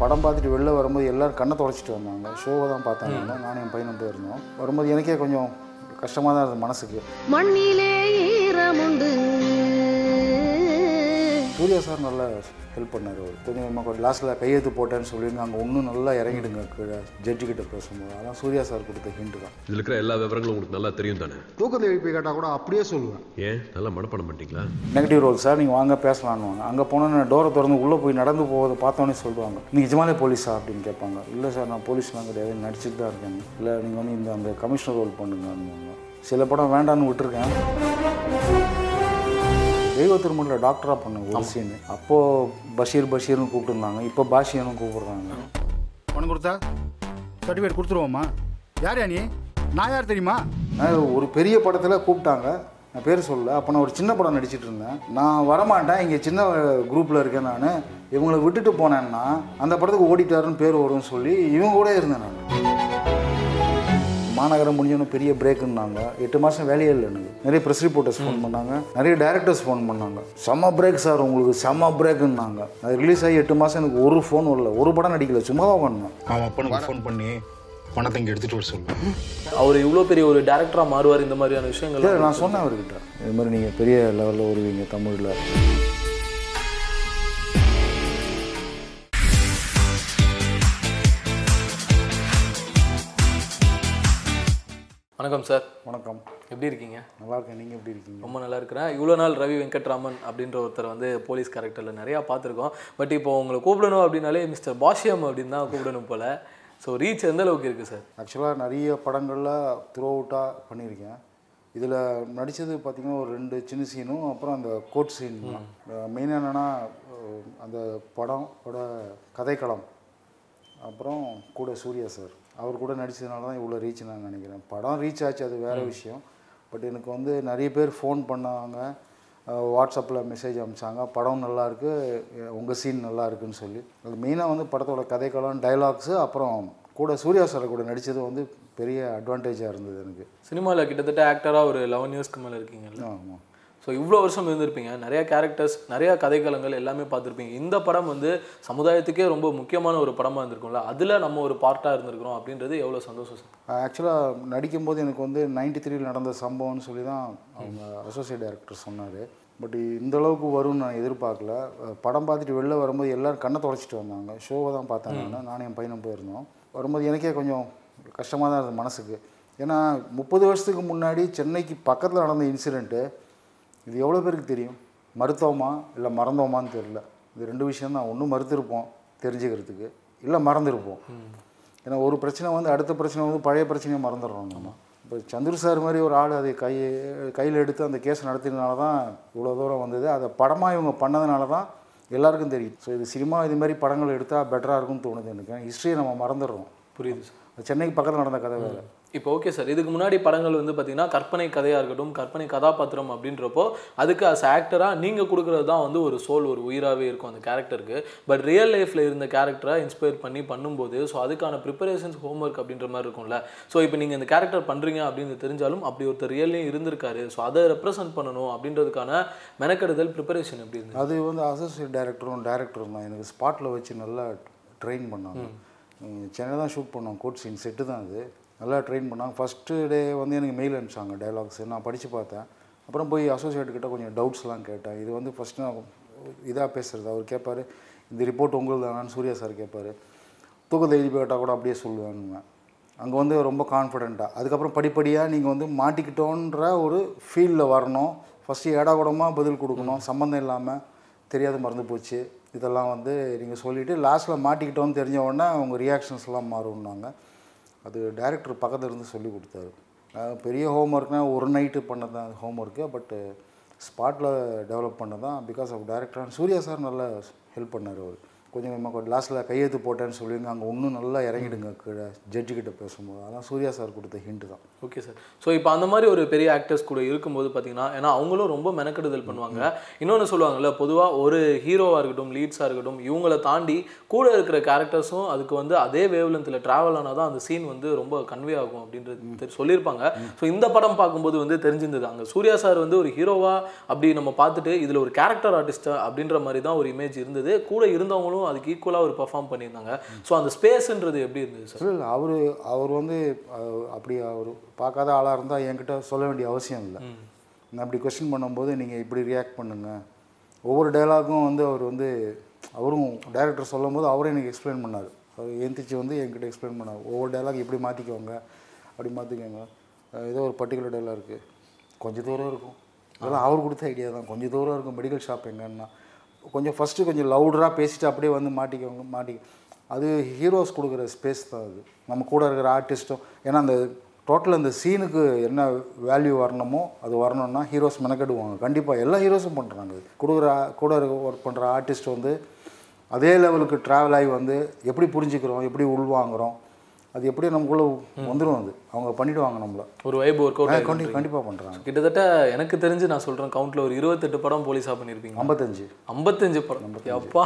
படம் பார்த்துட்டு வெளில வரும்போது எல்லாரும் கண்ணை தொடச்சிட்டு வந்தாங்க. ஷோவை தான் பார்த்தாங்க. நானும் என் பையனும் போயிருந்தோம் வரும்போது எனக்கே கொஞ்சம் கஷ்டமாக தான் இருந்தது மனசுக்கு. மண்ணிலே ஈரமுண்டு சூர்யா சார் நல்லா ஹெல்ப் பண்ணார். அவர் கொஞ்சம் லாஸ்ட்டில் கையெழுத்து போட்டேன்னு சொல்லியிருந்தாங்க. அங்கே இன்னும் நல்லா இறங்கிடுங்க கீழே ஜட்ஜி கிட்ட பேசும்போது. அதான் சூர்யா சார் கொடுத்த ஹிண்ட் தான். இதுல இருக்கிற எல்லா விவரங்களும் உங்களுக்கு நல்லா தெரியும் தானே? தூக்கத்தை எழுப்பி கேட்டால் கூட அப்படியே சொல்லுவேன். ஏன்? நல்லா மனப்பாடம் பண்ணிட்டீங்களா? நெகட்டிவ் ரோல் சார் நீங்கள் வாங்க பேசலான்னு வாங்க அங்கே போனோன்னு டோரை திறந்து உள்ளே போய் நடந்து போவதை பார்த்தோன்னே சொல்லுவாங்க. நீங்கள் நிஜமாலே போலீஸா அப்படின்னு கேட்பாங்க. இல்லை சார் நான் போலீஸ்லாம் கிடையாது. நடிச்சிட்டு தான் இருக்கேன். இல்லை நீங்கள் வந்து இந்த அந்த கமிஷனர் ரோல் பண்ணுங்கன்னு சில படம் வேண்டான்னு விட்டுருக்கேன். தெய்வ திருமணில் டாக்டராக பண்ணேன் ஒரு சீன் அப்போது பஷீர் பஷீர்னு கூப்பிட்டுருந்தாங்க. இப்போ பாஷியன்னு கூப்பிடுறாங்க. பணம் கொடுத்தா? சர்டிஃபிகேட் கொடுத்துருவோமா யார் நீ? நான் யார் தெரியுமா? நான் ஒரு பெரிய படத்தில் கூப்பிட்டாங்க. நான் பேர் சொல்லல. அப்போ நான் ஒரு சின்ன படம் நடிச்சிட்டு இருந்தேன். நான் வரமாட்டேன். இங்கே சின்ன குரூப்பில் இருக்கேன் நான். இவங்களை விட்டுட்டு போனேன்னா அந்த படத்துக்கு ஓடிட்டாருன்னு பேர் வரும்னு சொல்லி இவங்க கூட இருந்தேன் நான். மாநகரம் முடிஞ்சோன்னு பெரிய பிரேக்குன்னாங்க எட்டு மாதம் வேலையே இல்லை எனக்கு. நிறைய ப்ரெஸ் ரிப்போர்ட்டர்ஸ் ஃபோன் பண்ணாங்க. நிறைய டேரக்டர்ஸ் ஃபோன் பண்ணாங்க. செம்ம பிரேக் சார் உங்களுக்கு செம்ம பிரேக்குன்னாங்க அது ரிலீஸ் ஆகி எட்டு மாதம் எனக்கு ஒரு ஃபோன் வரல. ஒரு படம் நடிக்கல. சும்மா தான் பண்ணேன் அவன் அப்பனுக்கு ஃபோன் பண்ணி பணத்தை இங்கே எடுத்துகிட்டு வர சொல்லு. அவர் இவ்வளோ பெரிய ஒரு டேரக்டராக மாறுவார் இந்த மாதிரியான விஷயங்கள் நான் சொன்னேன் அவர்கிட்ட. இது மாதிரி நீங்கள் பெரிய லெவலில் வருவீங்க தமிழில். வணக்கம் சார் வணக்கம். எப்படி இருக்கீங்க? நல்லா இருக்கேன் நீங்கள் எப்படி இருக்கீங்க? ரொம்ப நல்லா இருக்கிறேன் இவ்வளோ நாள் ரவி வெங்கட்ராமன் அப்படின்ற ஒருத்தர் வந்து போலீஸ் கேரக்டரில் நிறையா பார்த்துருக்கோம். பட் இப்போ உங்களை கூப்பிடணும் அப்படின்னாலே மிஸ்டர் பாஷ்யம் அப்படின்னு தான் கூப்பிடணும் போல். ஸோ ரீச் எந்த அளவுக்கு இருக்குது சார் ஆக்சுவலாக நிறைய படங்களில் த்ரூ அவுட்டாக பண்ணியிருக்கேன். இதில் நடித்தது பார்த்திங்கன்னா ஒரு ரெண்டு சின்ன சீனும் அப்புறம் அந்த கோட் சீன் மெயினாக என்னென்னா அந்த படமோட கதைக்களம். அப்புறம் கூட சூர்யா சார் அவர் கூட நடித்ததுனால தான் இவ்வளோ ரீச் நான் நினைக்கிறேன். படம் ரீச் ஆச்சு அது வேறு விஷயம். பட் எனக்கு வந்து நிறைய பேர் ஃபோன் பண்ணாங்க வாட்ஸ்அப்பில் மெசேஜ் அனுப்பிச்சாங்க படம் நல்லா இருக்கு உங்கள் சீன் நல்லா இருக்குன்னு சொல்லி. அது மெயினாக வந்து படத்தோட கதைக்களம் டைலாக்ஸு அப்புறம் கூட சூர்யா சார் கூட நடித்தது வந்து பெரிய அட்வான்டேஜாக இருந்தது எனக்கு. சினிமாவில் கிட்டத்தட்ட ஆக்டராக ஒரு லெவன் இயர்ஸ்க்கு மேலே இருக்கீங்கல்ல? ஆமாம் ஸோ இவ்வளோ வருஷம் இருந்திருப்பீங்க. நிறையா கேரக்டர்ஸ் நிறையா கதைக்களங்கள் எல்லாமே பார்த்துருப்பீங்க. இந்த படம் வந்து சமுதாயத்துக்கே ரொம்ப முக்கியமான ஒரு படமாக இருந்திருக்கும்ல? அதில் நம்ம ஒரு பார்ட்டாக இருந்திருக்கிறோம் அப்படின்றது எவ்வளோ சந்தோஷம் சார்? ஆக்சுவலாக நடிக்கும்போது எனக்கு வந்து நைன்டி த்ரீயில் நடந்த சம்பவம்னு சொல்லி தான் அவங்க அசோசியேட் டைரக்டர் சொன்னார். பட் இந்த அளவுக்கு வரும்னு நான் எதிர்பார்க்கல. படம் பார்த்துட்டு வெளில வரும்போது எல்லோரும் கண்ணை தொடச்சிட்டு வந்தாங்க. ஷோவை தான் பார்த்தாங்க நானும் என் பையனும் போயிருந்தோம். வரும்போது எனக்கே கொஞ்சம் கஷ்டமாக தான் இருந்தது மனசுக்கு. ஏன்னா முப்பது வருஷத்துக்கு முன்னாடி சென்னைக்கு பக்கத்தில் நடந்த இன்சிடெண்ட்டு இது எவ்வளோ பேருக்கு தெரியும்? மருத்துவமா இல்லை மறந்தோமான்னு தெரில இது ரெண்டு விஷயம் தான் ஒன்று மறுத்திருப்போம் தெரிஞ்சுக்கிறதுக்கு. இல்லை மறந்துருப்போம். ஏன்னா ஒரு பிரச்சனை வந்து அடுத்த பிரச்சனை வந்து பழைய பிரச்சனையை மறந்துடுறோம் நம்ம. இப்போ சந்துரு சார் மாதிரி ஒரு ஆள் அதை கை கையில் எடுத்து அந்த கேஸ் நடத்தினால தான் இவ்வளோ தூரம் வந்தது. அதை படமாக இவங்க பண்ணதுனால தான் எல்லாருக்கும் தெரியும். ஸோ இது சினிமா இது மாதிரி படங்கள் எடுத்தால் பெட்டராக இருக்கும்னு தோணுது எனக்கு. ஹிஸ்ட்ரியை நம்ம மறந்துடுறோம். புரியுது சென்னைக்கு பக்கத்தில் நடந்த கதை வேறு. இப்போ ஓகே சார் இதுக்கு முன்னாடி படங்கள் வந்து பார்த்தீங்கன்னா கற்பனை கதையாக இருக்கட்டும் கற்பனை கதாபாத்திரம் அப்படின்றப்போ அதுக்கு அஸ் ஆக்டராக நீங்கள் கொடுக்குறது தான் வந்து ஒரு சோல் ஒரு உயிராகவே இருக்கும் அந்த கேரக்டருக்கு பட் ரியல் லைஃப்பில் இருந்த கேரக்டரை இன்ஸ்பயர் பண்ணி பண்ணும்போது ஸோ அதுக்கான ப்ரிப்பரேஷன்ஸ் ஹோம்ஒர்க் அப்படின்ற மாதிரி இருக்கும்ல. ஸோ இப்போ நீங்கள் இந்த கேரக்டர் பண்ணுறீங்க அப்படின்னு தெரிஞ்சாலும் அப்படி ஒருத்தர் ரியல்லையும் இருந்திருக்காரு. ஸோ அதை ரெப்ரசன்ட் பண்ணணும் அப்படின்றதுக்கான மெனக்கெடுதல் ப்ரிப்பரேஷன் எப்படி இருந்தது? அது வந்து அசோசியேட் டைரக்டரும் டேரக்டரும் தான். எனக்கு ஸ்பாட்டில் வச்சு நல்லா ட்ரெயின் பண்ணாங்க. சென்னை தான் ஷூட் பண்ணோம். கோட் சீன் செட்டு தான் அது. நல்லா ட்ரெயின் பண்ணாங்க. ஃபஸ்ட்டு டே வந்து எனக்கு மெயில் அனுப்பிச்சாங்க டைலாக்ஸ் நான் படித்து பார்த்தேன். அப்புறம் போய் அசோசியேட் கொஞ்சம் டவுட்ஸ்லாம் கேட்டேன். இது வந்து ஃபஸ்ட்டு நான் இதாக பேசுகிறது அவர் கேட்பார் இந்த ரிப்போர்ட் உங்களுக்கு தானான்னு சூர்யா சார் கேட்பார் தூக்கத்தை எழுதி கேட்டால் கூட அப்படியே சொல்லுவேன்னு அங்கே வந்து ரொம்ப கான்ஃபிடெண்ட்டாக அதுக்கப்புறம் படிப்படியாக நீங்கள் வந்து மாட்டிக்கிட்டோன்ற ஒரு ஃபீல்டில் வரணும். ஃபஸ்ட்டு ஏடா கூடமாக பதில் கொடுக்கணும். சம்மந்தம் இல்லாமல் தெரியாத மறந்து போச்சு. இதெல்லாம் வந்து நீங்கள் சொல்லிவிட்டு லாஸ்ட்டில் மாட்டிக்கிட்டோன்னு தெரிஞ்ச உடனே அவங்க ரியாக்ஷன்ஸ்லாம் மாறும்னாங்க. அது டைரக்டர் பக்கத்தில் இருந்து சொல்லி கொடுத்தாரு. பெரிய ஹோம் ஒர்க்னால் ஒரு நைட்டு பண்ணது தான் ஹோம் ஒர்க்கு பட்டு ஸ்பாட்டில் டெவலப் பண்ணது தான் because of director Suriya sir நல்லா ஹெல்ப் பண்ணார் அவர். கொஞ்சம் கொஞ்சமாக லாஸ்ட்டில் கையெழுத்து போட்டேன்னு சொல்லிங்க அங்கே இன்னும் நல்லா இறங்கிடுங்க கீழே ஜட்ஜி கிட்ட பேசும்போது. அதான் சூர்யா சார் கொடுத்த ஹிண்ட் தான். ஓகே சார் ஸோ இப்போ அந்த மாதிரி ஒரு பெரிய ஆக்டர்ஸ் கூட இருக்கும்போது பார்த்தீங்கன்னா ஏன்னா அவங்களும் ரொம்ப மெனக்கெடுதல் பண்ணுவாங்க. இன்னொன்று சொல்லுவாங்கல்ல பொதுவாக ஒரு ஹீரோவாக இருக்கட்டும் லீட்ஸாக இருக்கட்டும் இவங்களை தாண்டி கூட இருக்கிற கேரக்டர்ஸும் அதுக்கு வந்து அதே வேவ்லென்த்தில் ட்ராவல் ஆனால் தான் அந்த சீன் வந்து ரொம்ப கன்வே ஆகும் அப்படின்றது சொல்லியிருப்பாங்க. ஸோ இந்த படம் பார்க்கும்போது வந்து தெரிஞ்சிருந்தது. அங்கே சூர்யா சார் வந்து ஒரு ஹீரோவா அப்படி நம்ம பார்த்துட்டு இதில் ஒரு கேரக்டர் ஆர்டிஸ்டா அப்படின்ற மாதிரி தான் ஒரு இமேஜ் இருந்தது. கூட இருந்தவங்களும் அவங்களும் அதுக்கு ஈக்குவலாக ஒரு பெர்ஃபார்ம் பண்ணியிருந்தாங்க. ஸோ அந்த ஸ்பேஸ்ன்றது எப்படி இருந்தது சார் இல்லை அவர் அவர் வந்து அப்படி அவர் பார்க்காத ஆளாக இருந்தால் என்கிட்ட சொல்ல வேண்டிய அவசியம் இல்லை. நான் அப்படி கொஸ்டின் பண்ணும்போது நீங்கள் இப்படி ரியாக்ட் பண்ணுங்க. ஒவ்வொரு டயலாகும் வந்து அவர் வந்து அவரும் டைரக்டர் சொல்லும்போது அவரே எனக்கு எக்ஸ்பிளைன் பண்ணார். அவர் எந்திரிச்சு வந்து என்கிட்ட எக்ஸ்பிளைன் பண்ணார். ஒவ்வொரு டயலாக் இப்படி மாற்றிக்கோங்க அப்படி மாற்றிக்கோங்க ஏதோ ஒரு பர்டிகுலர் டயலாக் இருக்குது கொஞ்சம் தூரம் இருக்கும். அதெல்லாம் அவர் கொடுத்த ஐடியா தான். கொஞ்சம் தூரம் இருக்கும். மெடிக்கல் ஷாப் எங்கன்னா கொஞ்சம் ஃபஸ்ட்டு கொஞ்சம் லவுடராக பேசிட்டு அப்படியே வந்து மாட்டிக்கோங்க மாட்டிக்க. அது ஹீரோஸ் கொடுக்குற ஸ்பேஸ் தான் அது. நம்ம கூட இருக்கிற ஆர்டிஸ்ட்டும் ஏன்னா அந்த டோட்டல் அந்த சீனுக்கு என்ன வேல்யூ வரணுமோ அது வரணும்னா ஹீரோஸ் மெனக்கெடுவாங்க. கண்டிப்பாக எல்லா ஹீரோஸும் பண்ணுறாங்க கொடுக்குற கூட இருக்க ஒர்க் பண்ணுற ஆர்டிஸ்ட் வந்து அதே லெவலுக்கு ட்ராவல் ஆகி வந்து எப்படி புரிஞ்சுக்கிறோம் எப்படி உள்வாங்குறோம் அது எப்படி நமக்குள்ளே வந்துடும் அது. அவங்க பண்ணிவிடுவாங்க நம்மளை. ஒரு வைப் ஒர்க் அவுட் கண்டி கண்டிப்பாக பண்ணுறாங்க கிட்டத்தட்ட எனக்கு தெரிஞ்சு நான் சொல்கிறேன் கவுண்ட்டில் ஒரு இருபத்தெட்டு படம் போலீஸாக பண்ணியிருப்பீங்க ஐம்பத்தஞ்சு. ஐம்பத்தஞ்சு படம். அப்பா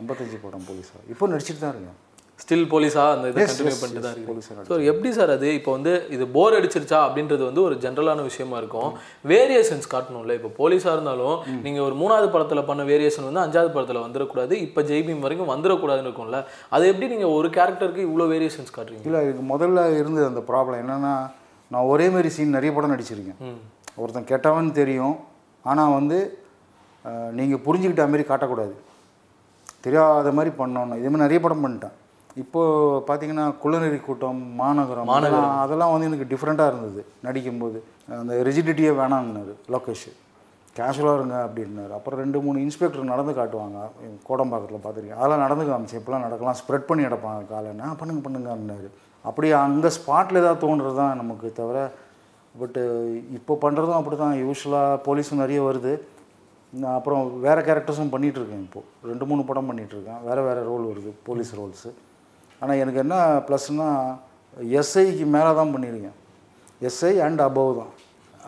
ஐம்பத்தஞ்சு படம் போலீஸாக இப்போ நடிச்சிட்டு தான் இருக்கேன். ஸ்டில் போலீஸாக அந்த இதை கண்டினியூ பண்ணிட்டு தான் yes, இருக்கு police-ஆ ஸோ எப்படி சார் அது? இப்போ வந்து இது போர் அடிச்சிருச்சா அப்படின்றது வந்து ஒரு ஜென்ரலான விஷயமா இருக்கும். வேரியேஷன்ஸ் காட்டணும்ல. இப்போ போலீஸாக இருந்தாலும் நீங்கள் ஒரு மூணாவது படத்தில் பண்ண வேரியேஷன் வந்து அஞ்சாவது படத்தில் வந்துடக்கூடாது இப்போ ஜெய்பீம் வரைக்கும் வந்துடக்கூடாதுன்னு இருக்கும்ல. அது எப்படி நீங்கள் ஒரு கேரக்டருக்கு இவ்வளோ வேரியேஷன்ஸ் காட்டுறீங்க? இல்லை இதுக்கு முதல்ல இருந்தது அந்த ப்ராப்ளம் என்னென்னா நான் ஒரே மாதிரி சீன் நிறைய படம் நடிச்சிருக்கேன். ஒருத்தன் கெட்டவன் தெரியும். ஆனால் வந்து நீங்கள் புரிஞ்சுக்கிட்ட மாதிரி காட்டக்கூடாது. தெரியாத மாதிரி பண்ணணும். இதே மாதிரி நிறைய படம் பண்ணிட்டேன். இப்போது பார்த்தீங்கன்னா குள்ளநெறி கூட்டம் மாநகரம் அதெல்லாம் அதெல்லாம் வந்து எனக்கு டிஃப்ரெண்ட்டாக இருந்தது. நடிக்கும்போது. அந்த ரிஜிடிட்டியே வேணாம்னாரு லோகேஷ். கேஷுவலாக இருங்க அப்படின்னாரு. அப்புறம் ரெண்டு மூணு இன்ஸ்பெக்டர் நடந்து காட்டுவாங்க. கோடம்பாக்கத்தில் பார்த்துருக்கேன் அதெல்லாம் நடந்து காமிச்சு இப்போலாம் நடக்கலாம் ஸ்ப்ரெட் பண்ணி நடப்பாங்க ஆ பண்ணுங்க பண்ணுங்கன்னாரு அப்படி அந்த ஸ்பாட்டில் ஏதாவது தோன்றுறது தான் நமக்கு தவிர பட்டு இப்போ பண்ணுறதும் அப்படி தான் யூஸ்வலாக போலீஸும் நிறைய வருது. நான் அப்புறம் வேறு கேரக்டர்ஸும் பண்ணிகிட்டு இருக்கேன் இப்போது ரெண்டு மூணு படம் பண்ணிகிட்டு இருக்கேன். வேறு வேறு ரோல் வருது போலீஸ் ரோல்ஸு ஆனால் எனக்கு என்ன ப்ளஸ்னால் எஸ்ஐக்கு மேலே தான் பண்ணியிருக்கேன். எஸ்ஐ அண்ட் அபவ் தான்.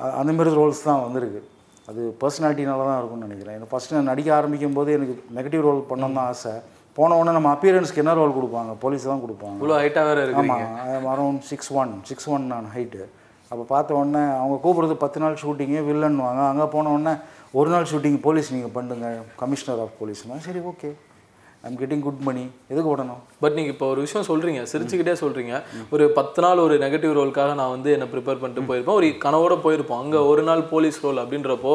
அ- அந்த மாதிரி ரோல்ஸ் தான் வந்திருக்கு. அது பர்சனாலிட்டினால தான் இருக்கும்னு நினைக்கிறேன். எனக்கு ஃபஸ்ட்டு நான் நடிக்க ஆரம்பிக்கும் போது எனக்கு நெகட்டிவ் ரோல் பண்ணணும் தான் ஆசை. போன உடனே நம்ம அப்பியரன்ஸ்க்கு என்ன ரோல் கொடுப்பாங்க? போலீஸ் தான் கொடுப்பாங்க. இவ்வளோ ஹைட்டாக வேறு ஆமாம் around six one six one நான் ஹைட்டு அப்போ பார்த்த உடனே அவங்க கூப்பிடுறது பத்து நாள் ஷூட்டிங்கு வில்லன்னுவாங்க அங்கே போன உடனே ஒரு நாள் ஷூட்டிங் போலீஸ் நீங்கள் பண்ணுங்க கமிஷனர் ஆஃப் போலீஸ்னா சரி okay I'm getting good money எதுக்கு விடணும் பட் நீங்கள் இப்போ ஒரு விஷயம் சொல்கிறீங்க சிரிச்சுக்கிட்டே சொல்கிறீங்க ஒரு பத்து நாள் ஒரு நெகட்டிவ் ரோலுக்காக நான் வந்து என்னை ப்ரிப்பேர் பண்ணிட்டு போயிருப்பேன். ஒரு கனவோட போயிருப்போம். அங்கே ஒரு நாள் போலீஸ் ரோல் அப்படின்றப்போ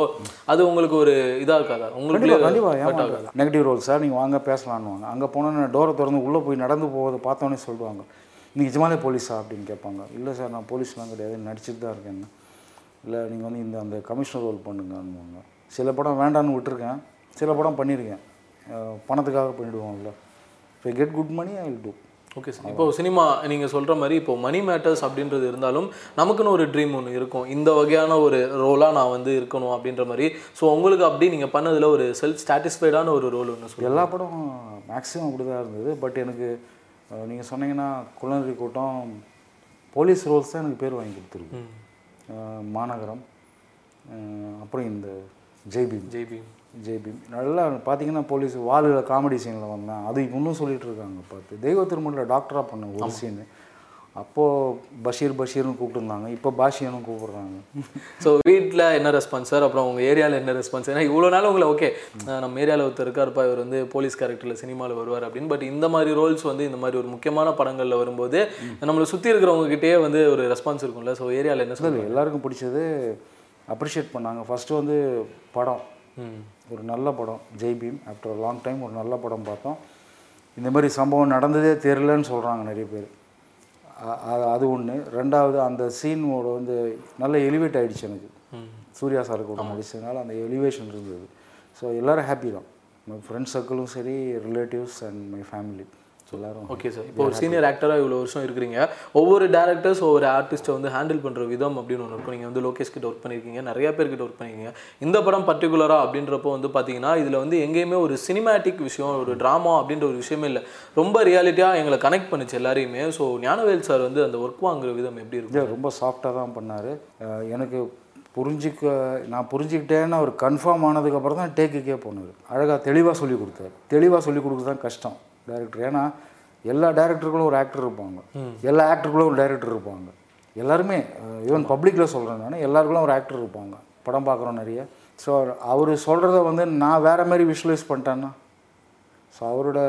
அது உங்களுக்கு ஒரு இதாக இருக்காதா? உங்களுக்கு கண்டிப்பாக நெகட்டிவ் ரோல் சார் நீங்கள் வாங்க பேசலான்னுவாங்க அங்கே போனோன்னு டோரை திறந்து உள்ளே போய் நடந்து போவதை பார்த்தோன்னே சொல்லுவாங்க. நீங்கள் நிஜமாலே போலீஸா அப்படின்னு கேட்பாங்க. இல்லை சார் நான் போலீஸ்லாம் கிடையாது. நடிச்சிட்டு தான் இருக்கேன். இல்லை நீங்கள் வந்து இந்த அந்த கமிஷனர் ரோல் பண்ணுங்கன்னுவாங்க. சில படம் வேண்டான்னு விட்டுருக்கேன். சில படம் பண்ணியிருக்கேன் பணத்துக்காக பண்ணிவிடுவோம்ல இப்போ get good money I will do okay sir இப்போ சினிமா நீங்கள் சொல்கிற மாதிரி இப்போ மணி மேட்டர்ஸ் அப்படின்றது இருந்தாலும் நமக்குன்னு ஒரு ட்ரீம் ஒன்று இருக்கும். இந்த வகையான ஒரு ரோலாக நான் வந்து இருக்கணும் அப்படின்ற மாதிரி. ஸோ உங்களுக்கு அப்படி நீங்கள் பண்ணதில் ஒரு செல்ஃப் சாட்டிஸ்ஃபைடான ஒரு ரோல் ஒன்று சொல்லுங்கள் எல்லா படமும் மேக்ஸிமம் அப்படி தான் இருந்தது. பட் எனக்கு நீங்கள் சொன்னீங்கன்னா குளநரி கூட்டம் போலீஸ் ரோல்ஸ் தான் எனக்கு பேர் வாங்கி கொடுத்துருக்கு. மாநகரம் அப்புறம் இந்த ஜெய்பீம். ஜெய்பி ஜெய்பீம் நல்லா பார்த்தீங்கன்னா போலீஸ் வாலில் காமெடி சீனில் வந்தேன் அது இன்னும் சொல்லிட்டு இருக்காங்க பார்த்து. தெய்வ திருமணில் டாக்டராக பண்ணேன் ஒரு சீனு அப்போது பஷீர் பஷீர்னு கூப்பிட்டுருந்தாங்க. இப்போ பாஷியனும் கூப்பிடுறாங்க. ஸோ வீட்டில் என்ன ரெஸ்பான்ஸ் சார் அப்புறம் உங்கள் ஏரியாவில் என்ன ரெஸ்பான்ஸ் ஏன்னா இவ்வளோ நாள் உங்களை ஓகே நம்ம ஏரியாவில் ஒருத்தர் இருக்காருப்பா இவர் வந்து போலீஸ் கேரக்டரில் சினிமாவில் வருவார் அப்படின்னு. பட் இந்த மாதிரி ரோல்ஸ் வந்து இந்த மாதிரி ஒரு முக்கியமான படங்களில் வரும்போது நம்மளை சுற்றி இருக்கிறவங்க கிட்டயே வந்து ஒரு ரெஸ்பான்ஸ் இருக்கும்ல. ஸோ ஏரியாவில் என்ன சொல்லுங்கள் எல்லாருக்கும் பிடிச்சது அப்ரிஷியேட் பண்ணாங்க. ஃபஸ்ட்டு வந்து படம். ஒரு நல்ல படம். ஜெய்பீம் ஆஃப்டர் லாங் டைம் ஒரு நல்ல படம் பார்த்தோம். இந்த மாதிரி சம்பவம் நடந்ததே தெரிலன்னு சொல்கிறாங்க நிறைய பேர். அது ஒன்று ரெண்டாவது அந்த சீனோட வந்து நல்ல எலிவேட் ஆயிடுச்சு எனக்கு. சூர்யா சார் கூட நடிச்சதுனால அந்த எலிவேஷன் இருந்தது. ஸோ எல்லோரும் ஹாப்பி தான். மை ஃப்ரெண்ட்ஸ் சர்க்கிளும் சரி ரிலேட்டிவ்ஸ் அண்ட் மை ஃபேமிலி எல்லாரும் ஓகே சார் இப்போ ஒரு சீனியர் ஆக்டராக இவ்வளோ வருஷம் இருக்கிறீங்க. ஒவ்வொரு டேரக்டர்ஸ் ஒவ்வொரு ஆர்டிஸ்ட்டை வந்து ஹேண்டில் பண்ணுற விதம் அப்படின்னு ஒன்று இருக்கும். நீங்கள் வந்து லோகேஷ் கிட்ட ஒர்க் பண்ணியிருக்கீங்க நிறைய பேர்கிட்ட ஒர்க் பண்ணியிருக்கீங்க இந்த படம் பர்டிகுலராக அப்படின்றப்போ வந்து பார்த்தீங்கன்னா இதில் வந்து எங்கேயுமே ஒரு சினிமேட்டிக் விஷயம் ஒரு ட்ராமா அப்படின்ற ஒரு விஷயமே இல்லை. ரொம்ப ரியாலிட்டியாக எங்களை கனெக்ட் பண்ணுச்சு எல்லாரையுமே. ஸோ ஞானவேல் சார் வந்து அந்த ஒர்க் வாங்குற விதம் எப்படி இருக்கும்? விஜய் ரொம்ப சாஃப்டாக தான் பண்ணார். எனக்கு புரிஞ்சிக்க நான் புரிஞ்சுக்கிட்டேன்னு அவர் கன்ஃபார்ம் ஆனதுக்கப்புறம் தான் டேக்குக்கே போனார். அழகாக தெளிவாக சொல்லி கொடுத்தாரு. தெளிவாக சொல்லி கொடுக்குறது தான் கஷ்டம். டேரக்டர் ஏன்னா எல்லா டேரக்டருக்குள்ளும் ஒரு ஆக்டர் இருப்பாங்க. எல்லா ஆக்டருக்குள்ளும் ஒரு டைரக்டர் இருப்பாங்க. எல்லாருமே ஈவன் பப்ளிக்கில் சொல்கிறேன் நான் எல்லாருக்குள்ளும் ஒரு ஆக்டர் இருப்பாங்க. படம் பார்க்குறோம் நிறைய. ஸோ அவர் சொல்கிறத வந்து நான் வேறு மாதிரி விஷுவலைஸ் பண்ணிட்டேன்னா ஸோ அவரோட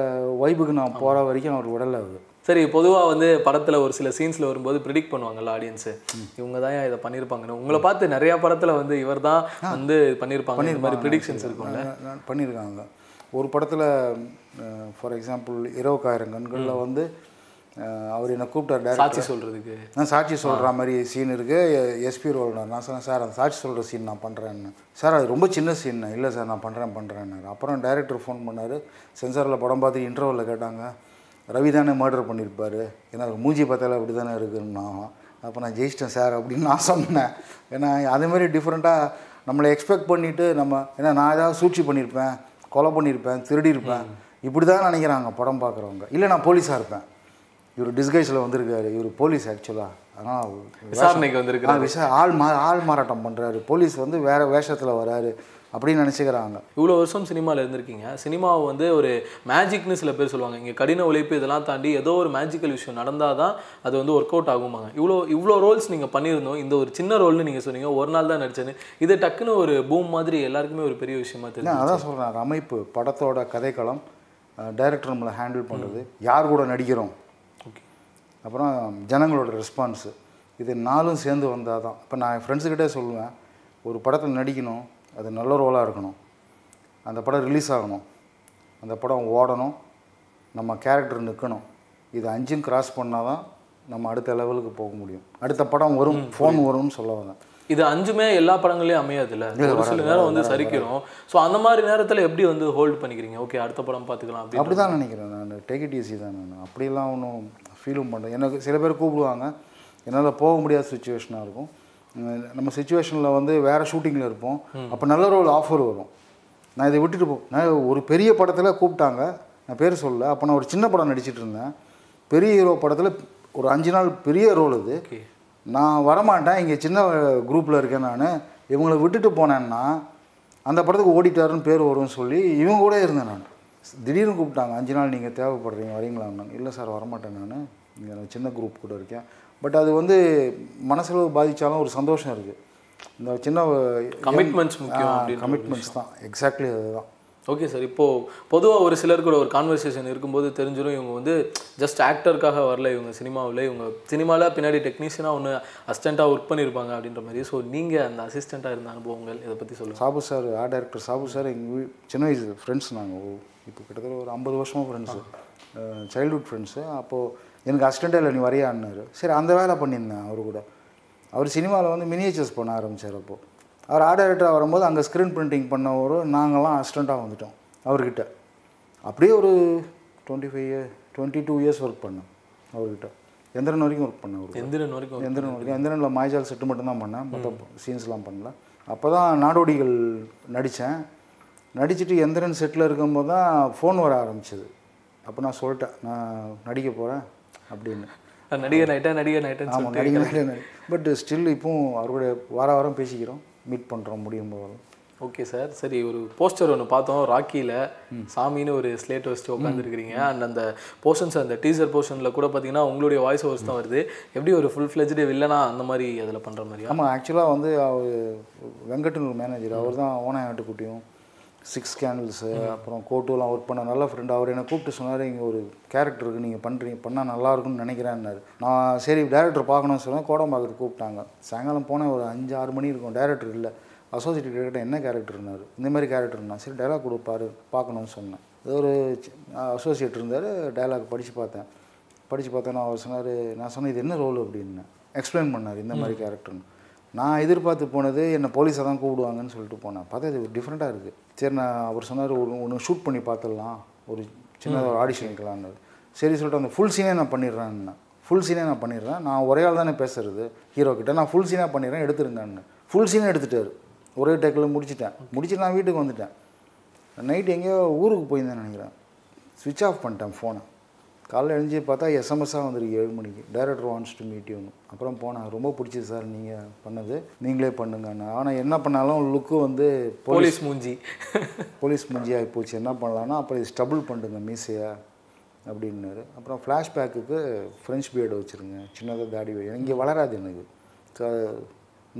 வைபுக்கு நான் போகிற வரைக்கும் அவர் விடலை அவர் சரி பொதுவாக வந்து படத்தில் ஒரு சில சீன்ஸில் வரும்போது ப்ரிடிக்ட் பண்ணுவாங்கல்ல ஆடியன்ஸு இவங்க தான் இதை பண்ணியிருப்பாங்கன்னு உங்களை பார்த்து நிறையா படத்தில் வந்து இவர் தான் வந்து பண்ணியிருப்பாங்க இந்த மாதிரி ப்ரிடிக்ஷன்ஸ் இருக்கும்ல. பண்ணியிருக்காங்க ஒரு படத்தில் ஃபார் எக்ஸாம்பிள் இரவுக்காயிரம் கண்களில் வந்து அவர் என்னை கூப்பிட்டார் சாட்சி சொல்கிறதுக்கு நான் சாட்சி சொல்கிற மாதிரி சீன் இருக்குது எஸ்பி ரோல்னர். நான் சொன்னேன் சார் அந்த சாட்சி சொல்கிற சீன் நான் பண்ணுறேன்னு சார் அது ரொம்ப சின்ன சீன் இல்லை சார் நான் பண்ணுறேன் பண்ணுறேன்னாரு அப்புறம் டைரக்டர் ஃபோன் பண்ணார். சென்சாரில் படம் பார்த்து இன்டர்வலில் கேட்டாங்க. ரவி தானே மர்டர் பண்ணியிருப்பாரு ஏன்னா மூஞ்சி பார்த்தாலே அப்படி தானே இருக்குன்னா அப்போ நான் ஜெயிச்சிட்டேன் சார் அப்படின்னு நான் சொன்னேன். ஏன்னா அதேமாதிரி டிஃப்ரெண்ட்டாக நம்மளை எக்ஸ்பெக்ட் பண்ணிவிட்டு நம்ம ஏன்னா நான் ஏதாவது சூழ்ச்சி பண்ணியிருப்பேன் கொலை பண்ணியிருப்பேன் திருடியிருப்பேன் இப்படி தான் நினைக்கிறாங்க படம் பார்க்குறவங்க. இல்லை நான் போலீஸாக இருப்பேன். இவர் டிஸ்கைஸில் வந்திருக்காரு. இவர் போலீஸ் ஆக்சுவலாக ஆனால் விசாரணைக்கு வந்திருக்கிறாரு. ஆ, விசா ஆள் மா ஆள் மாறாட்டம் பண்ணுறாரு போலீஸ் வந்து வேறு வேஷத்தில் வராரு அப்படின்னு நினச்சிக்கிறாங்க. இவ்வளோ வருஷம் சினிமாவில் இருந்திருக்கீங்க. சினிமாவை வந்து ஒரு மேஜிக்னு சில பேர் சொல்லுவாங்க. இங்கே கடின உழைப்பு இதெல்லாம் தாண்டி ஏதோ ஒரு மேஜிக்கல் விஷயம் நடந்தால் தான் அது வந்து ஒர்க் அவுட் ஆகுமாங்க இவ்வளோ இவ்வளோ ரோல்ஸ் நீங்கள் பண்ணியிருந்தோம். இந்த ஒரு சின்ன ரோல்னு நீங்கள் சொன்னீங்க. ஒரு நாள் தான் நடிச்சேன்னு. இது டக்குன்னு ஒரு பூம் மாதிரி எல்லாருக்குமே ஒரு பெரிய விஷயமா தெரியும் அதான் சொல்கிறேன் அமைப்பு படத்தோட கதைக்களம் டைரக்டர் நம்மளை ஹேண்டில் பண்ணுறது யார் கூட நடிக்கிறோம்? ஓகே. அப்புறம் ஜனங்களோட ரெஸ்பான்ஸு இது நாலும் சேர்ந்து வந்தால் தான். இப்போ நான் என் ஃப்ரெண்ட்ஸுக்கிட்டே சொல்லுவேன் ஒரு படத்தில் நடிக்கணும் அது நல்ல ரோலாக இருக்கணும். அந்த படம் ரிலீஸ் ஆகணும். அந்த படம் ஓடணும். நம்ம கேரக்டர் நிற்கணும் இது அஞ்சும் கிராஸ் பண்ணால் தான் நம்ம அடுத்த லெவலுக்கு போக முடியும். அடுத்த படம் வரும் ஃபோன் வரும்னு சொல்ல வந்தேன். இது அஞ்சுமே எல்லா படங்களையும் அமையாதுல்ல. ஒரு சில நேரம் வந்து சரிக்கிறோம். ஸோ அந்த மாதிரி நேரத்தில் எப்படி வந்து ஹோல்ட் பண்ணிக்கிறீங்க? ஓகே அடுத்த படம் பார்த்துக்கலாம் அப்படி அப்படி தான் நினைக்கிறேன் நான். டேக் இட் ஈஸி தான் நான். அப்படிலாம் ஒன்றும் ஃபீலும் பண்ணுறேன் எனக்கு சில பேர் கூப்பிடுவாங்க. என்னால் போக முடியாத சுச்சுவேஷனாக இருக்கும். நம்ம சுச்சுவேஷனில் வந்து வேறு ஷூட்டிங்கில் இருப்போம். அப்போ நல்ல ரோல் ஆஃபர் வரும். நான் இதை விட்டுட்டு போ நான் ஒரு பெரிய படத்தில் கூப்பிட்டாங்க. நான் பேர் சொல்லல. அப்போ நான் ஒரு சின்ன படம் நடிச்சிட்டு இருந்தேன். பெரிய ஹீரோ படத்தில் ஒரு அஞ்சு நாள் பெரிய ரோல் இது ஓகே நான் வரமாட்டேன். இங்கே சின்ன குரூப்பில் இருக்கேன் நான். இவங்களை விட்டுட்டு போனேன்னா அந்த படத்துக்கு ஓடிட்டாருன்னு பேர் வரும்னு சொல்லி இவங்க கூட இருந்தேன் நான். திடீர்னு கூப்பிட்டாங்க அஞ்சு நாள் நீங்கள் தேவைப்படுறீங்க வரீங்களான்னு இல்லை சார் வரமாட்டேன் நான். இங்கே நான் சின்ன குரூப் கூட இருக்கேன். பட் அது வந்து மனசளவு பாதித்தாலும் ஒரு சந்தோஷம் இருக்குது இந்த சின்ன ஒரு கமிட்மெண்ட்ஸ் தான். எக்ஸாக்ட்லி அதுதான். ஓகே சார் இப்போது பொதுவாக ஒரு சிலர் கூட ஒரு கான்வர்சேஷன் இருக்கும்போது தெரிஞ்சிடும் இவங்க வந்து ஜஸ்ட் ஆக்டருக்காக வரல இவங்க சினிமாவில் இவங்க சினிமாவில் பின்னாடி டெக்னீஷியனாக ஒன்று அசிஸ்டண்ட்டாக ஒர்க் பண்ணியிருப்பாங்க அப்படின்ற மாதிரி. ஸோ நீங்கள் அந்த அசிஸ்டண்ட்டாக இருந்த அனுபவங்கள் இதை பற்றி சொல்லுங்கள் Sabu sir art director Sabu sir எங்கள் சின்ன வயசு ஃப்ரெண்ட்ஸ் நாங்கள் இப்போ கிட்டத்தட்ட ஒரு ஐம்பது வருஷமாக ஃப்ரெண்ட்ஸு சைல்ட்ஹுட் ஃப்ரெண்ட்ஸு அப்போது எனக்கு அசிஸ்டண்ட்டாக இல்லை நீ வரையான்னாரு. சரி அந்த வேலை பண்ணியிருந்தேன் அவர் கூட. அவர் சினிமாவில் வந்து மினியேச்சர்ஸ் பண்ண ஆரம்பித்தார் அப்போது அவர் ஆர்ட் டைரக்டராக வரும்போது அங்கே ஸ்க்ரீன் பிரிண்டிங் பண்ணவர் நாங்கள்லாம் அசிஸ்டண்ட்டாக வந்துட்டோம் அவர்கிட்ட. அப்படியே ஒரு twenty five year twenty two years work பண்ணேன் அவர்கிட்ட. எந்திரன் வரைக்கும் ஒர்க் பண்ணேன் அவர். எந்திரன் வரைக்கும் எந்திரன் வரைக்கும். எந்திரனில் மாய்ஜால் செட்டு மட்டும்தான் பண்ணேன் மற்ற சீன்ஸ்லாம் பண்ணல. அப்போ தான் நாடோடிகள் நடித்தேன் நடிச்சுட்டு எந்திரன் செட்டில் இருக்கும்போது தான் ஃபோன் வர ஆரம்பிச்சது. அப்போ நான் சொல்லிட்டேன் நான் நடிக்க போகிறேன் அப்படின்னு. நடிகர் நைட்டா நடிகர் நைட்டுன்னு ஆமாம் நடிக்க பட் ஸ்டில் இப்போவும் அவருடைய வார வாரம் பேசிக்கிறோம். மீட் பண்ணுறோம் முடியும் போது. ஓகே சார் சரி ஒரு போஸ்டர் ஒன்று பார்த்தோம் ராக்கியில் சாமின்னு ஒரு ஸ்லேட் வச்சுட்டு உட்காந்துருக்கிறீங்க அண்ட் அந்த போர்ஷன்ஸ் அந்த டீசர் போர்ஷனில் கூட பார்த்தீங்கன்னா உங்களுடைய வாய்ஸ் ஓவர்ஸ் தான் வருது. எப்படி ஒரு ஃபுல் ஃப்ளெஜ்டு வில்லனா அந்த மாதிரி அதில் பண்ணுற மாதிரியா? ஆமாம் ஆக்சுவலாக வந்து அவர் வெங்கட்னு ஒரு மேனேஜர் அவர் தான் ஓனா ஆட்டுக்குட்டியும். சிக்ஸ் கேண்டில்ஸு அப்புறம் கோட்டுலாம் ஒர்க் பண்ண நல்ல ஃப்ரெண்ட் அவர் என்னை கூப்பிட்டு சொன்னார் இங்கே ஒரு கேரக்டர் இருக்குது நீங்கள் பண்ணுறீங்க பண்ணால் நல்லா இருக்கும்னு நினைக்கிறேன்னாரு. நான் சரி டேரக்டர் பார்க்கணும்னு சொன்னேன் கோடம்பாக்கத்து கூப்பிட்டாங்க. சாயங்காலம் போனேன் ஒரு அஞ்சு ஆறு மணி இருக்கும் டேரக்டர் இல்லை. அசோசியேட் டேரக்டர் என்ன கேரக்டர்னாரு இந்த மாதிரி கேரக்டர்னா சரி டைலாக் கொடுப்பாரு பார்க்கணும்னு சொன்னேன். அது ஒரு அசோசியேட் இருந்தார் டைலாக் படித்து பார்த்தேன். படித்து பார்த்தேன் அவர் சொன்னார் நான் சொன்னேன் இது என்ன ரோல் அப்படின்னு. எக்ஸ்பிளைன் பண்ணார் இந்த மாதிரி கேரக்டர்னு நான் எதிர்பார்த்து போனது என்னை போலீஸை தான் கூப்பிடுவாங்கன்னு சொல்லிட்டு போனேன். பார்த்தா இது டிஃப்ரெண்ட்டாக இருக்குது சரி நான் அவர் சொன்னார் ஒரு ஒன்று ஷூட் பண்ணி பார்த்துடலாம். ஒரு சின்னதாக ஒரு ஆடிஷன் வைக்கலான்னு சரி சொல்லிட்டு அந்த ஃபுல் சீனே நான் பண்ணிடுறேன்னு. ஃபுல் சீனே நான் பண்ணிடுறேன். நான் ஒரே ஆள் தானே பேசுறது. ஹீரோ கிட்ட நான் ஃபுல் சீனாக பண்ணிடுறேன் எடுத்துருங்கன்னு. ஃபுல் சீனே எடுத்துட்டாரு. ஒரே டேக்கில் முடிச்சிட்டேன். முடிச்சுட்டு நான் வீட்டுக்கு வந்துட்டேன். நைட் எங்கேயோ ஊருக்கு போயிருந்தேன் நினைக்கிறேன். ஸ்விட்ச் ஆஃப் பண்ணிட்டேன் ஃபோனை காலைல எழுஞ்சி பார்த்தா எஸ்எம்எஸ்ஸாக வந்திருக்கு ஏழு மணிக்கு. டைரக்டர் வாண்ட்ஸ் டு மீட் யூன்னு அப்புறம் போனேன் ரொம்ப பிடிச்சது சார் நீங்கள் பண்ணது. நீங்களே பண்ணுங்கன்னு. ஆனால் என்ன பண்ணாலும் லுக்கு வந்து போலீஸ் மூஞ்சி. போலீஸ் முஞ்சி ஆகி போச்சு. என்ன பண்ணலான்னா அப்புறம் இது ஸ்டபுள் பண்ணுங்க மீசையை? அப்படின்னாரு. அப்புறம் ஃப்ளாஷ்பேக்குக்கு ஃப்ரெஞ்ச் பியர்டு வச்சுருங்க. சின்னதாக தாடி இங்கே வளராது எனக்கு. So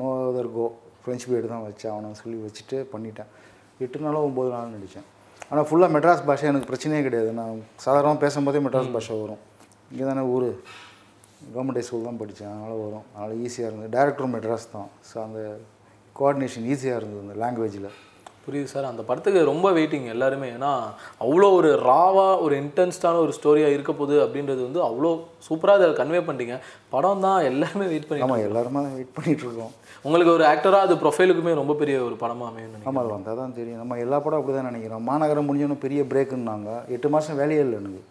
no other go French beard தான் வச்சேன் அவனை சொல்லி வச்சுட்டு பண்ணிட்டேன். எட்டு நாளோ ஒம்பது நாள் நடித்தேன் ஆனால் ஃபுல்லாக மெட்ராஸ் பாஷை எனக்கு பிரச்சனையே கிடையாது. நான் சாதாரணமாக பேசும்போதே மெட்ராஸ் பாஷை வரும். இங்கே தானே ஊர். கவர்மெண்ட் ஸ்கூல் தான் படித்தேன். அதனால் வரும். அதனால் ஈஸியாக இருந்தது. டேரக்டரும் மெட்ராஸ் தான். ஸோ அந்த கோஆர்டினேஷன் ஈஸியாக இருந்தது அந்த லாங்குவேஜில் புரியுது சார். அந்த படத்துக்கு ரொம்ப வெயிட்டிங் எல்லாருமே. ஏன்னா அவ்வளோ ஒரு ராவாக ஒரு இன்டென்ஸ்டான ஒரு ஸ்டோரியாக இருக்க போகுது அப்படின்றது வந்து அவ்வளோ சூப்பராக அதை கன்வே பண்ணிட்டீங்க. படம் தான் எல்லாருமே வெயிட் பண்ணி ஆமாம் எல்லாருமே வெயிட் பண்ணிகிட்டு இருக்கோம். உங்களுக்கு ஒரு ஆக்டராக அது ப்ரொஃபைலுக்குமே ரொம்ப பெரிய ஒரு படமாக அமையும். ஆமாம் அது வந்தால் தான் தெரியும். நம்ம எல்லா படம் அப்படி தான் நினைக்கிறோம். மாநகரம் முடிஞ்சோன்னு பெரிய பிரேக்குன்னாங்க எட்டு மாதம் வேலையே இல்லை எனக்கு.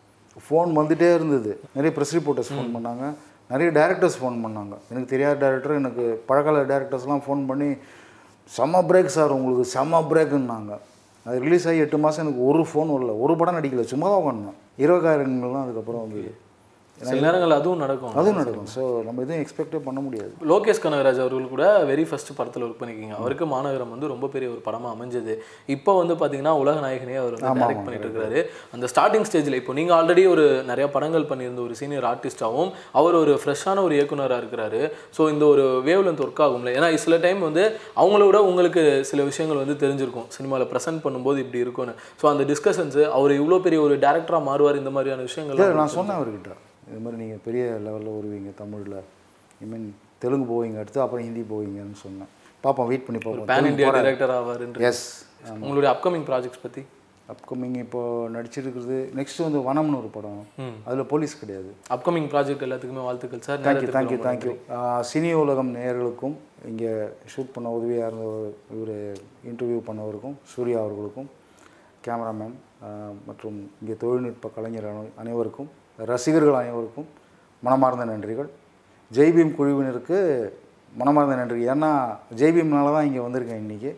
ஃபோன் வந்துகிட்டே இருந்தது. நிறைய ப்ரெஸ் ரிப்போர்ட்டர்ஸ் ஃபோன் பண்ணாங்க. நிறைய டேரக்டர்ஸ் ஃபோன் பண்ணாங்க. எனக்கு தெரியாத டேரக்டர் எனக்கு பழக்கால டேரக்டர்ஸ்லாம் ஃபோன் பண்ணி செம்ம பிரேக் சார் உங்களுக்கு செம்ம பிரேக்குன்னாங்க அது ரிலீஸ் ஆகி எட்டு மாதம் எனக்கு ஒரு ஃபோன் வரல ஒரு படம் நடிக்கல. சும்மா தான் உட்காந்தேன் இருபதாயிரங்கள்லாம் அதுக்கப்புறம் வந்து சில நேரங்கள் அதுவும் நடக்கும். அதுவும் நடக்கும். ஸோ நம்ம எதுவும் எக்ஸ்பெக்டே பண்ண முடியாது. லோகேஷ் கனகராஜ் அவர்கள் கூட வெரி ஃபர்ஸ்ட் படத்தில் ஒர்க் பண்ணிக்கிங்க அவருக்கு மாநகரம் வந்து ரொம்ப பெரிய ஒரு படமாக அமைஞ்சது. இப்போ வந்து பார்த்தீங்கன்னா உலக நாயகனே அவர் வந்து டைரக்ட் பண்ணிட்டு இருக்காரு. அந்த ஸ்டார்டிங் ஸ்டேஜில் இப்போ நீங்கள் ஆல்ரெடி ஒரு நிறைய படங்கள் பண்ணியிருந்த ஒரு சீனியர் ஆர்டிஸ்டாகவும் அவர் ஒரு ஃப்ரெஷ்ஷான ஒரு இயக்குனராக இருக்கிறாரு. ஸோ இந்த ஒரு வேவ் லென்த் ஒர்க் ஆகும்ல. ஏன்னா சில டைம் வந்து அவங்களோட உங்களுக்கு சில விஷயங்கள் வந்து தெரிஞ்சிருக்கும். சினிமாவில் ப்ரெசென்ட் பண்ணும்போது இப்படி இருக்கும்னு. ஸோ அந்த டிஸ்கஷன்ஸ் அவர் இவ்வளோ பெரிய ஒரு டேரக்டராக மாறுவார் இந்த மாதிரியான விஷயங்கள் நான் சொன்னேன் அவர்கிட்ட. இது மாதிரி நீங்கள் பெரிய லெவலில் வருவீங்க தமிழில். ஐ மீன் தெலுங்கு போவீங்க அடுத்து அப்புறம் ஹிந்தி போவீங்கன்னு சொன்னேன். பார்ப்போம் வெயிட் பண்ணி பார்ப்போம் பேன் இண்டியா டைரக்டர் ஆவாருன்ற எஸ் உங்களுடைய அப்கமிங் ப்ராஜெக்ட்ஸ் பற்றி அப்கமிங் இப்போ நடிச்சிருக்கிறது நெக்ஸ்ட் வந்து வனம்னு ஒரு படம். அதில் போலீஸ் கிடையாது. அப்கமிங் ப்ராஜெக்ட் எல்லாத்துக்குமே வாழ்த்துக்கள் sir. Thank you thank you thank you Cine Ulagam நேயர்களுக்கும் இங்கே ஷூட் பண்ண உதவியாக இருந்த இவர் இன்டர்வியூ பண்ணவருக்கும் சூர்யா அவர்களுக்கும் கேமராமேன் மற்றும் இங்கே தொழில்நுட்ப கலைஞர் அனை- அனைவருக்கும் ரசிகர்கள் அனைவருக்கும் மனமார்ந்த நன்றிகள். ஜெய்பீம் குழுவினருக்கு மனமார்ந்த நன்றி ஏன்னா ஜெய்பீம்னால தான் இங்கே வந்திருக்கேன் இன்றைக்கி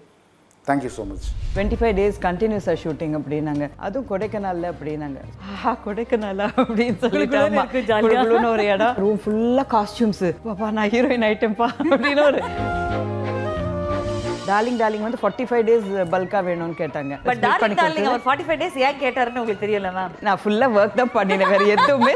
thank you so much twenty five days கண்டினியூஸாக ஷூட்டிங் அப்படின்னாங்க. அதுவும் கொடைக்கானல்ல அப்படின்னாங்க. ஆஹா கொடைக்கானலா அப்படின்னு சொல்லிட்டு. ஒரு இடம். ரூம் ஃபுல்லாக காஸ்டியூம்ஸு பாப்பா நான் ஹீரோயின் ஐட்டம்பா அப்படின்னு ஒரு டார்லிங் டார்லிங் வந்து ஃபார்ட்டி ஃபைவ் டேஸ் பல்கா வேணும்னு கேட்டாங்க. பட் டார்லிங் டார்லிங் அவர் ஃபார்ட்டி ஃபைவ் டேஸ் ஏன் கேட்டாருன்னு உங்களுக்கு தெரியல மேம் நான் ஃபுல்லாக ஒர்க் தான் பண்ணினேன் வேறு எதுவுமே